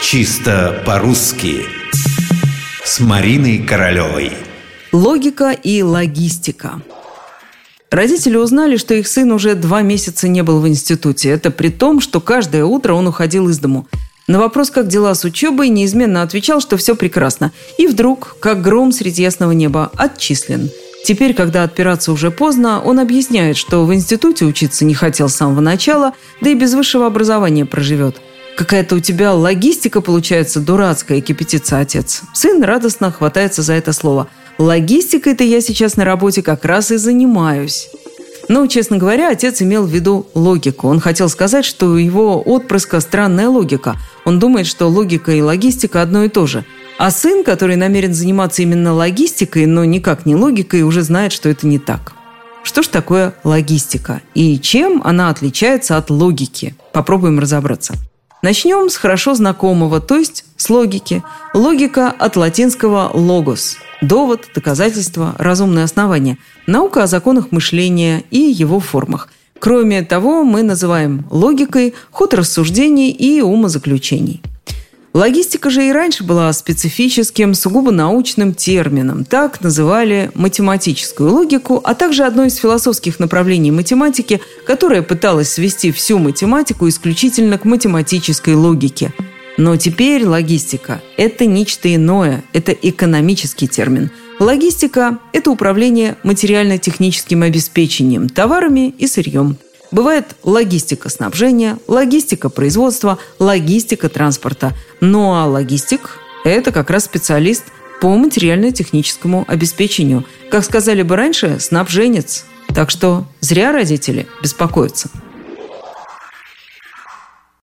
Чисто по-русски С Мариной Королевой Логика и логистика Родители узнали, что их сын уже два месяца не был в институте. Это при том, что каждое утро он уходил из дому. На вопрос, как дела с учебой, неизменно отвечал, что все прекрасно. И вдруг, как гром среди ясного неба, отчислен. Теперь, когда отпираться уже поздно, он объясняет, что в институте учиться не хотел с самого начала, да и без высшего образования проживет. Какая-то у тебя логистика получается дурацкая, кипятится отец. Сын радостно хватается за это слово. Логистикой-то я сейчас на работе как раз и занимаюсь. Но, честно говоря, отец имел в виду логику. Он хотел сказать, что у его отпрыска странная логика. Он думает, что логика и логистика одно и то же. А сын, который намерен заниматься именно логистикой, но никак не логикой, уже знает, что это не так. Что ж такое логистика? И чем она отличается от логики? Попробуем разобраться. Начнем с хорошо знакомого, то есть с логики. Логика от латинского «logos» – довод, доказательство, разумное основание, наука о законах мышления и его формах. Кроме того, мы называем логикой ход рассуждений и умозаключений – Логистика же и раньше была специфическим, сугубо научным термином. Так называли математическую логику, а также одно из философских направлений математики, которое пыталось свести всю математику исключительно к математической логике. Но теперь логистика – это нечто иное, это экономический термин. Логистика – это управление материально-техническим обеспечением, товарами и сырьем – Бывает логистика снабжения, логистика производства, логистика транспорта. Ну а логистик – это как раз специалист по материально-техническому обеспечению. Как сказали бы раньше, снабженец. Так что зря родители беспокоятся.